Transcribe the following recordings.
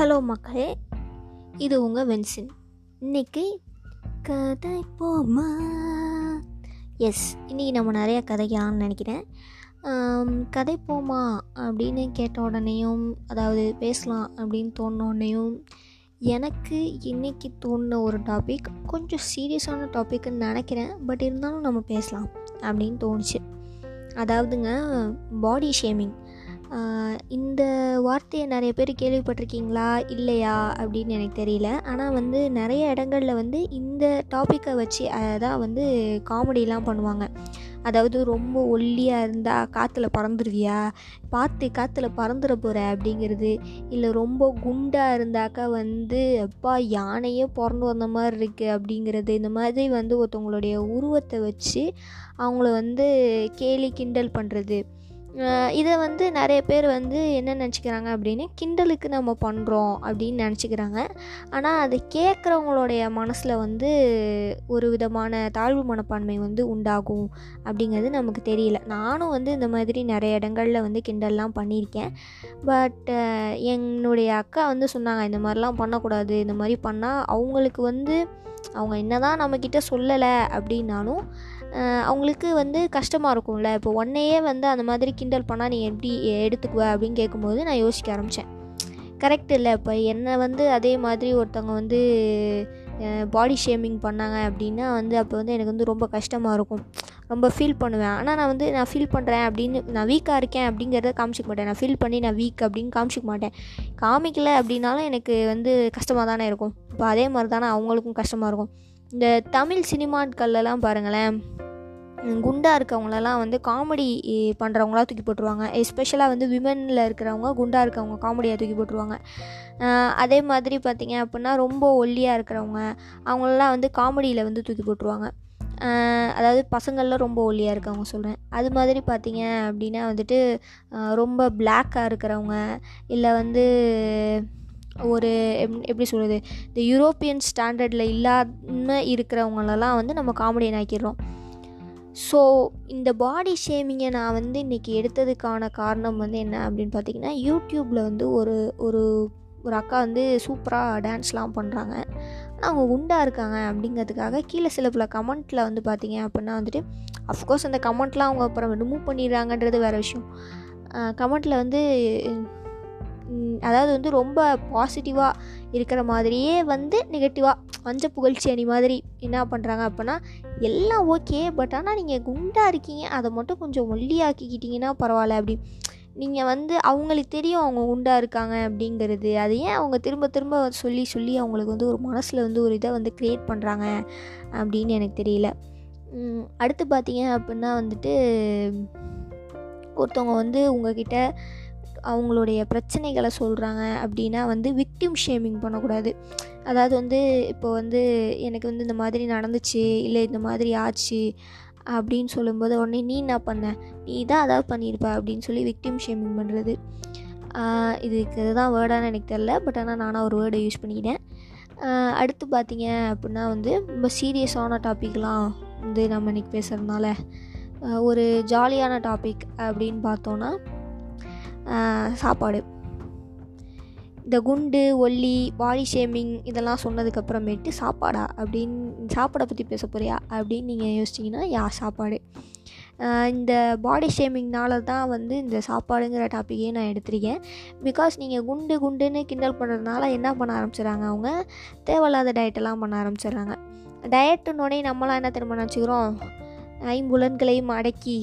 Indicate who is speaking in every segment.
Speaker 1: Hello மக்களே இது உங்கள் வென்சின். இன்னைக்கு கதை போமா? எஸ் இன்றைக்கி நம்ம நிறைய கதைக்கலாம்னு நினைக்கிறேன். கதை போமா அப்படின்னு கேட்ட உடனேயும் அதாவது பேசலாம் அப்படின்னு தோணுனோடனேயும் எனக்கு இன்றைக்கி தோணுன ஒரு டாபிக் கொஞ்சம் சீரியஸான டாபிக்னு நினைக்கிறேன். பட் இருந்தாலும் நம்ம பேசலாம் அப்படின்னு தோணுச்சு. அதாவதுங்க பாடி ஷேமிங் இந்த வார்த்தையை நிறைய பேர் கேள்விப்பட்டிருக்கீங்களா? இல்லையா? அப்படின்னு எனக்கு தெரியல. ஆனால் வந்து நிறைய இடங்களில் வந்து இந்த டாப்பிக்கை வச்சு தான் வந்து காமெடிலாம் பண்ணுவாங்க. அதாவது ரொம்ப ஒல்லியாக இருந்தால் காற்றுல பறந்துருவியா? பார்த்து காற்றுல பறந்துட போகிற அப்படிங்கிறது. இல்லை ரொம்ப குண்டாக இருந்தாக்கா வந்து அப்பா யானையே பிறந்து வந்த மாதிரி இருக்குது அப்படிங்கிறது. இந்த மாதிரி வந்து ஒருத்தவங்களுடைய உருவத்தை வச்சு அவங்கள வந்து கேலி கிண்டல் பண்ணுறது இதை வந்து நிறைய பேர் வந்து என்ன நினச்சிக்கிறாங்க அப்படின்னு கிண்டலுக்கு நம்ம பண்ணுறோம் அப்படின்னு நினச்சிக்கிறாங்க. ஆனால் அதை கேட்குறவங்களுடைய மனசில் வந்து ஒரு விதமான தாழ்வு மனப்பான்மை வந்து உண்டாகும் அப்படிங்கிறது நமக்கு தெரியல. நானும் வந்து இந்த மாதிரி நிறைய இடங்களில் வந்து கிண்டல்லாம் பண்ணியிருக்கேன். பட் என்னுடைய அக்கா வந்து சொன்னாங்க இந்த மாதிரிலாம் பண்ணக்கூடாது. இந்த மாதிரி பண்ணால் அவங்களுக்கு வந்து அவங்க என்னதான் நம்மக்கிட்ட சொல்லலை அப்படின்னாலும் அவங்களுக்கு வந்து கஷ்டமாக இருக்கும்ல. இப்போ ஒன்னையே வந்து அந்த மாதிரி கிண்டல் பண்ணால் நீ எப்படி எடுத்துக்குவ அப்படின்னு கேட்கும்போது நான் யோசிக்க ஆரம்பித்தேன் கரெக்ட் இல்லை. இப்போ என்னை வந்து அதே மாதிரி ஒருத்தவங்க வந்து பாடி ஷேமிங் பண்ணாங்க அப்படின்னா வந்து அப்போ வந்து எனக்கு வந்து ரொம்ப கஷ்டமாக இருக்கும். ரொம்ப ஃபீல் பண்ணுவேன். ஆனால் நான் வந்து நான் ஃபீல் பண்ணுறேன் அப்படின்னு நான் வீக்காக இருக்கேன் அப்படிங்கிறத காமிச்சிக்க மாட்டேன். நான் ஃபீல் பண்ணி நான் வீக் அப்படின்னு காமிச்சிக்க மாட்டேன். காமிக்கல அப்படின்னாலும் எனக்கு வந்து கஷ்டமாக தானே இருக்கும். இப்போ அதே மாதிரி தானே அவங்களுக்கும் கஷ்டமாக இருக்கும். இந்த தமிழ் சினிமாட்கள்லாம் பாருங்களேன். குண்டாக இருக்கவங்களெல்லாம் வந்து காமெடி பண்ணுறவங்களா தூக்கி போட்டுருவாங்க. எஸ்பெஷலாக வந்து விமனில் இருக்கிறவங்க குண்டாக இருக்கவங்க காமெடியாக தூக்கி போட்டுருவாங்க. அதே மாதிரி பார்த்திங்க அப்படின்னா ரொம்ப ஒல்லியாக இருக்கிறவங்க அவங்களெல்லாம் வந்து காமெடியில் வந்து தூக்கி போட்டுருவாங்க. அதாவது பசங்கள்லாம் ரொம்ப ஒல்லியாக இருக்கவங்க சொல்கிறேன் அது மாதிரி பார்த்தீங்க அப்படின்னா வந்துட்டு ரொம்ப பிளாக்காக இருக்கிறவங்க இல்லை வந்து ஒரு எப் எப்படி சொல்கிறது இந்த யூரோப்பியன் ஸ்டாண்டர்டில் இல்லாமல் இருக்கிறவங்களெல்லாம் வந்து நம்ம காமெடியன் ஆக்கிடுறோம். ஸோ இந்த பாடி ஷேமிங்கை நான் வந்து இன்றைக்கி எடுத்ததுக்கான காரணம் வந்து என்ன அப்படின்னு பார்த்தீங்கன்னா யூடியூப்பில் வந்து ஒரு ஒரு ஒரு அக்கா வந்து சூப்பராக டான்ஸ்லாம் பண்ணுறாங்க ஆனால் அவங்க குண்டாக இருக்காங்க அப்படிங்கிறதுக்காக கீழே சில பல கமெண்ட்டில் வந்து பார்த்தீங்க அப்படின்னா வந்துட்டு அஃப்கோர்ஸ் அந்த கமெண்ட்லாம் அவங்க அப்புறம் ரிமூவ் பண்ணிடுறாங்கன்றது வேறு விஷயம். கமெண்ட்டில் வந்து அதாவது வந்து ரொம்ப பாசிட்டிவாக இருக்கிற மாதிரியே வந்து நெகட்டிவாக வஞ்ச புகழ்ச்சி அணி மாதிரி என்ன பண்ணுறாங்க அப்படின்னா எல்லாம் ஓகே பட் ஆனால் நீங்கள் குண்டாக இருக்கீங்க அதை மட்டும் கொஞ்சம் ஒல்லியாக்கிக்கிட்டிங்கன்னா பரவாயில்ல அப்படி. நீங்கள் வந்து அவங்களுக்கு தெரியும் அவங்க குண்டாக இருக்காங்க அப்படிங்கிறது. அது ஏன் அவங்க திரும்ப திரும்ப சொல்லி சொல்லி அவங்களுக்கு வந்து ஒரு மனசில் வந்து ஒரு இதை வந்து க்ரியேட் பண்ணுறாங்க அப்படின்னு எனக்கு தெரியல. அடுத்து பார்த்தீங்க அப்படின்னா வந்துட்டு ஒருத்தவங்க வந்து உங்ககிட்ட அவங்களுடைய பிரச்சனைகளை சொல்கிறாங்க அப்படின்னா வந்து விக்டிம் ஷேமிங் பண்ணக்கூடாது. அதாவது வந்து இப்போ வந்து எனக்கு வந்து இந்த மாதிரி நடந்துச்சு இல்லை இந்த மாதிரி ஆச்சு அப்படின்னு சொல்லும்போது உடனே நீ என்ன பண்ண? நீ தான் அதாவது பண்ணியிருப்ப அப்படின்னு சொல்லி விக்டிம் ஷேமிங் பண்ணுறது இதுக்கு இதுதான் வேர்டானு எனக்கு தெரில பட் ஆனால் நானும் ஒரு வேர்டை யூஸ் பண்ணிக்கிட்டேன். அடுத்து பார்த்தீங்க அப்படின்னா வந்து ரொம்ப சீரியஸான டாப்பிக்லாம் வந்து நம்ம இன்றைக்கி பேசுகிறதுனால ஒரு ஜாலியான டாபிக் அப்படின்னு பார்த்தோன்னா சாப்பாடு. இந்த குண்டு ஒல்லி பாடி ஷேமிங் இதெல்லாம் சொன்னதுக்கப்புறமேட்டு சாப்பாடா? அப்படின்னு சாப்பாடை பற்றி பேச போறியா? அப்படின்னு நீங்கள் யோசிச்சிங்கன்னா யா சாப்பாடு. இந்த பாடி ஷேமிங்னால தான் வந்து இந்த சாப்பாடுங்கிற டாப்பிக்கே நான் எடுத்திருக்கேன். பிகாஸ் நீங்கள் குண்டு குண்டுன்னு கிண்டல் பண்ணுறதுனால என்ன பண்ண ஆரம்பிச்சிடுறாங்க அவங்க? தேவையில்லாத டயட்டெல்லாம் பண்ண ஆரம்பிச்சிடுறாங்க. டயட்டுன்னொடனே நம்மளாம் என்ன திரும்ப நினச்சிக்கிறோம்? ஐம்புலன்களையும் அடக்கி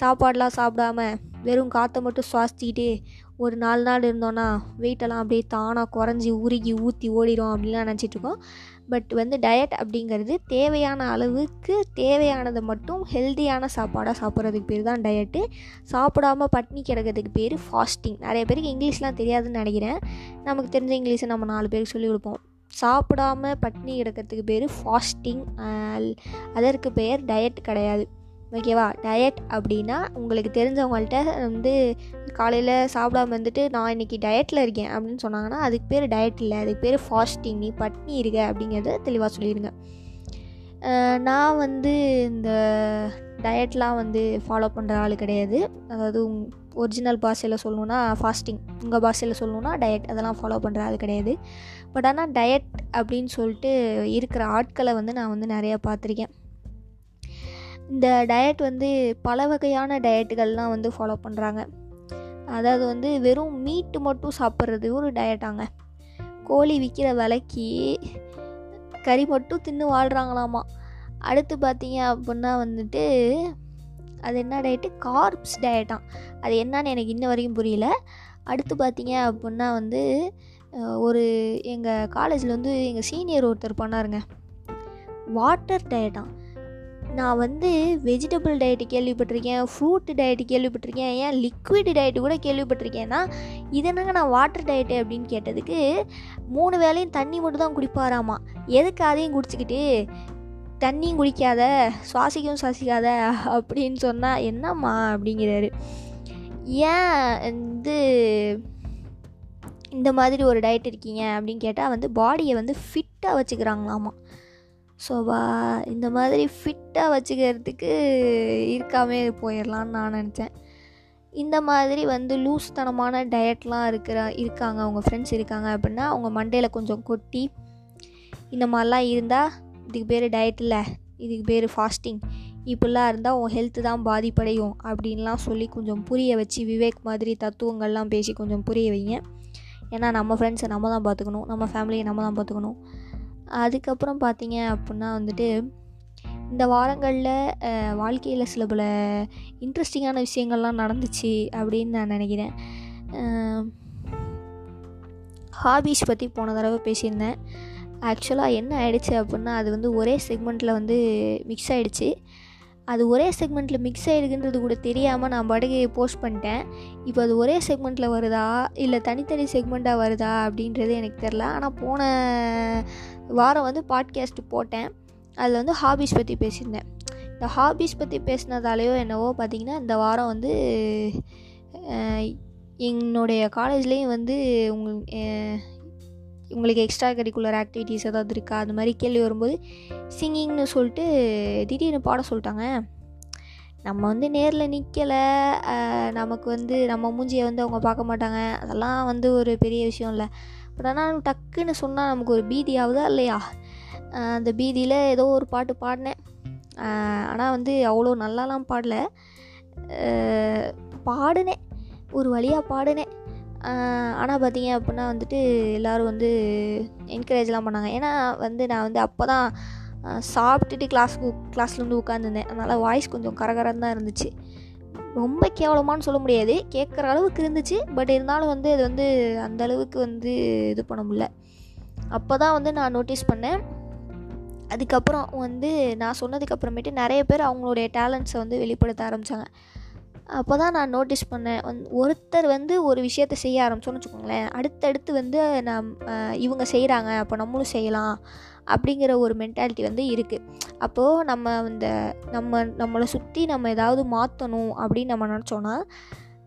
Speaker 1: சாப்பாடெலாம் சாப்பிடாம வெறும் காற்றை மட்டும் சுவாசிச்சுக்கிட்டு ஒரு நாலு நாள் இருந்தோன்னா வெயிட்டெல்லாம் அப்படியே தானாக குறைஞ்சி உருகி ஊற்றி ஓடிடும் அப்படின்லாம் நினச்சிட்ருக்கோம். பட் வந்து டயட் அப்படிங்கிறது தேவையான அளவுக்கு தேவையானதை மட்டும் ஹெல்த்தியான சாப்பாடாக சாப்பிட்றதுக்கு பேர் தான் டயட்டு. சாப்பிடாம பட்னி கிடக்கிறதுக்கு பேர் ஃபாஸ்டிங். நிறைய பேருக்கு இங்கிலீஷ்லாம் தெரியாதுன்னு நினைக்கிறேன். நமக்கு தெரிஞ்ச இங்கிலீஷை நம்ம நாலு பேருக்கு சொல்லிக் கொடுப்போம். சாப்பிடாம பட்னி கிடக்கிறதுக்கு பேர் ஃபாஸ்டிங். அதற்கு பெயர் டயட் கிடையாது. ஓகேவா? டயட் அப்படின்னா உங்களுக்கு தெரிஞ்சவங்கள்ட்ட வந்து காலையில் சாப்பிடாம வந்துட்டு நான் இன்றைக்கி டயட்டில் இருக்கேன் அப்படின்னு சொன்னாங்கன்னா அதுக்கு பேர் டயட் இல்லை. அதுக்கு பேர் ஃபாஸ்டிங் நீ பட்னி இருக்க அப்படிங்கிறத தெளிவாக சொல்லிடுங்க. நான் வந்து இந்த டயட்லாம் வந்து ஃபாலோ பண்ணுற ஆள் கிடையாது. அதாவது ஒரிஜினல் பாஷையில் சொல்லணுன்னா ஃபாஸ்டிங் உங்கள் பாஷையில் சொல்லணுன்னா டயட் அதெல்லாம் ஃபாலோ பண்ணுற ஆள் கிடையாது. பட் ஆனால் டயட் அப்படின்னு சொல்லிட்டு இருக்கிற ஆட்களை வந்து நான் வந்து நிறையா பார்த்துருக்கேன். இந்த டயட் வந்து பல வகையான டயட்டுகள்லாம் வந்து ஃபாலோ பண்ணுறாங்க அதாவது வந்து வெறும் மீட்டு மட்டும் சாப்பிட்றது ஒரு டயட்டாங்க கோழி விற்கிற விலைக்கு கறி மட்டும் தின்னு வாழ்கிறாங்களாமா அடுத்து பார்த்தீங்க அப்படின்னா வந்துட்டு அது என்ன டயட்டு கார்ப்ஸ் டயட்டாம் அது என்னன்னு எனக்கு இன்ன வரைக்கும் புரியல. அடுத்து பார்த்தீங்க அப்படின்னா வந்து ஒரு எங்கள் காலேஜில் வந்து எங்கள் சீனியர் ஒருத்தர் பண்ணாருங்க. வாட்டர் டயட்டாம் நான் வந்து வெஜிடபிள் டயட்டு கேள்விப்பட்டிருக்கேன் ஃப்ரூட் டயட்டு கேள்விப்பட்டிருக்கேன் ஏன் லிக்விட் டயட்டு கூட கேள்விப்பட்டிருக்கேன்னா இது என்னங்க நான் வாட்டர் டயட்டு அப்படின்னு கேட்டதுக்கு மூணு வேளையும் தண்ணி மட்டும் தான் குடிப்பாராமா? எதுக்கு அதையும் குடிச்சிக்கிட்டு தண்ணியும் குடிக்காத சுவாசிக்கவும் சுவாசிக்காத அப்படின்னு சொன்னால் என்னம்மா அப்படிங்கிறாரு. ஏன் வந்து இந்த மாதிரி ஒரு டயட் இருக்கீங்க அப்படின்னு கேட்டால் வந்து பாடியை வந்து ஃபிட்டாக வச்சுக்கிறாங்களாமா? ஸோ வா இந்த மாதிரி ஃபிட்டாக வச்சுக்கிறதுக்கு இருக்காமே போயிடலான்னு நான் நினச்சேன். இந்த மாதிரி வந்து லூஸ்தனமான டயட்லாம் இருக்கிற இருக்காங்க அவங்க ஃப்ரெண்ட்ஸ் இருக்காங்க அப்படின்னா அவங்க மண்டையில் கொஞ்சம் கொட்டி இந்த மாதிரிலாம் இருந்தால் இதுக்கு பேர் டயட் இல்லை இதுக்கு பேர் ஃபாஸ்டிங் இப்படிலாம் இருந்தால் உன் ஹெல்த்து தான் பாதிப்படையும் அப்படின்லாம் சொல்லி கொஞ்சம் புரிய வச்சு விவேக் மாதிரி தத்துவங்கள்லாம் பேசி கொஞ்சம் புரிய வைங்க. ஏன்னா நம்ம ஃப்ரெண்ட்ஸை நம்ம தான் பார்த்துக்கணும் நம்ம ஃபேமிலியை நம்ம தான் பார்த்துக்கணும் அதுக்கப்புறம் பார்த்தீங்க அப்படின்னா வந்துட்டு இந்த வாரங்களில் வாழ்க்கையில் சில பல இன்ட்ரெஸ்டிங்கான விஷயங்கள்லாம் நடந்துச்சு அப்படின்னு நான் நினைக்கிறேன். ஹாபீஸ் பற்றி போன தடவை பேசியிருந்தேன். ஆக்சுவலாக என்ன ஆயிடுச்சு அப்படின்னா அது வந்து ஒரே செக்மெண்ட்டில் வந்து மிக்ஸ் ஆகிடுச்சு அது ஒரே செக்மெண்ட்டில் மிக்ஸ் ஆகிருக்குன்றது கூட தெரியாமல் நான் பாட்டுக்கு போஸ்ட் பண்ணிட்டேன். இப்போ அது ஒரே செக்மெண்ட்டில் வருதா? இல்லை தனித்தனி செக்மெண்ட்டாக வருதா? அப்படின்றது எனக்கு தெரில. ஆனால் போன வாரம் வந்து பாட்காஸ்ட் போட்டேன். அதில் வந்து ஹாபீஸ் பற்றி பேசியிருந்தேன். இந்த ஹாபீஸ் பற்றி பேசினதாலேயோ என்னவோ பார்த்திங்கன்னா இந்த வாரம் வந்து என்னுடைய காலேஜ்லேயும் வந்து உங்கள் உங்களுக்கு எக்ஸ்ட்ரா கரிக்குலர் ஆக்டிவிட்டீஸ் ஏதாவது இருக்கா? அது மாதிரி கேள்வி வரும்போது சிங்கிங்னு சொல்லிட்டு திடீர்னு பாட சொல்லிட்டாங்க. நம்ம வந்து நேரில் நிற்கலை நமக்கு வந்து நம்ம மூஞ்சியை வந்து அவங்க பார்க்க மாட்டாங்க. அதெல்லாம் வந்து ஒரு பெரிய விஷயம் இல்லை. பட் ஆனால் டக்குன்னு சொன்னால் நமக்கு ஒரு பீதி ஆகுதா இல்லையா அந்த பீதியில் ஏதோ ஒரு பாட்டு பாடினேன். ஆனால் வந்து அவ்வளோ நல்லாலாம் பாடல. பாடினேன். ஒரு வழியாக பாடினேன். ஆனால் பார்த்தீங்க அப்படின்னா வந்துட்டு எல்லோரும் வந்து என்கரேஜ்லாம் பண்ணாங்க. ஏன்னா வந்து நான் வந்து அப்போ தான் சாப்பிட்டுட்டு கிளாஸ் கிளாஸ்லேருந்து உட்காந்துருந்தேன் அதனால் வாய்ஸ் கொஞ்சம் கரகரன்னு தான் இருந்துச்சு. ரொம்ப கேவலமானு சொல்ல முடியாது. கேட்குற அளவுக்கு இருந்துச்சு. பட் இருந்தாலும் வந்து அது வந்து அந்த அளவுக்கு வந்து இது பண்ண முடியல. அப்போ தான் வந்து நான் நோட்டீஸ் பண்ணேன். அதுக்கப்புறம் வந்து நான் சொன்னதுக்கப்புறமேட்டு நிறைய பேர் அவங்களுடைய டேலண்ட்ஸை வந்து வெளிப்படுத்த ஆரம்பித்தாங்க அப்போ தான் நான் நோட்டீஸ் பண்ணேன். வந் ஒருத்தர் வந்து ஒரு விஷயத்தை செய்ய ஆரம்பிச்சோன்னு வச்சுக்கோங்களேன். அடுத்தடுத்து வந்து நான் இவங்க செய்கிறாங்க அப்போ நம்மளும் செய்யலாம். அப்படிங்கிற ஒரு மென்டாலிட்டி வந்து இருக்குது அப்போது நம்ம இந்த நம்ம நம்மளை சுற்றி நம்ம ஏதாவது மாற்றணும் அப்படின்னு நம்ம நினச்சோன்னா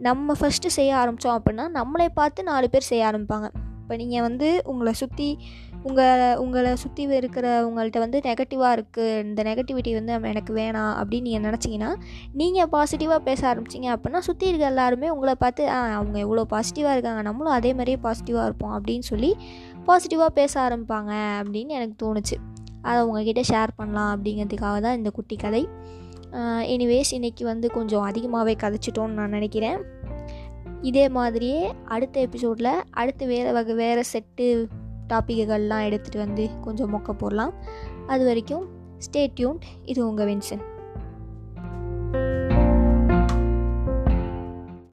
Speaker 1: நம்ம ஃபஸ்ட்டு செய்ய ஆரம்பித்தோம் அப்படின்னா நம்மளை பார்த்து நாலு பேர் செய்ய ஆரம்பிப்பாங்க. இப்போ நீங்கள் வந்து உங்களை சுற்றி உங்கள் உங்களை சுற்றி இருக்கிற உங்கள்கிட்ட வந்து நெகட்டிவாக இருக்குது இந்த நெகட்டிவிட்டி வந்து நம்ம எனக்கு வேணாம் அப்படின்னு நீங்கள் நினச்சிங்கன்னா நீங்கள் பாசிட்டிவாக பேச ஆரம்பிச்சிங்க அப்படின்னா சுற்றி இருக்க எல்லாருமே உங்களை பார்த்து அவங்க எவ்வளோ பாசிட்டிவாக இருக்காங்க. நம்மளும் அதே மாதிரியே பாசிட்டிவாக இருப்போம். அப்படின்னு சொல்லி பாசிட்டிவாக பேச ஆரம்பிப்பாங்க அப்படின்னு எனக்கு தோணுச்சு. அதை உங்ககிட்ட ஷேர் பண்ணலாம் அப்படிங்கிறதுக்காக தான் இந்த குட்டி கதை. எனிவேஸ் இன்றைக்கி வந்து கொஞ்சம் அதிகமாகவே கதைச்சிட்டோன்னு நான் நினைக்கிறேன். இதே மாதிரியே அடுத்த எபிசோடில் அடுத்து வேறு வகை வேறு செட்டு டாப்பிக்குகள்லாம் எடுத்துகிட்டு வந்து கொஞ்சம் மொக்க போடலாம். அது வரைக்கும் ஸ்டே டியூன்ட் இது உங்கள் வின்சன்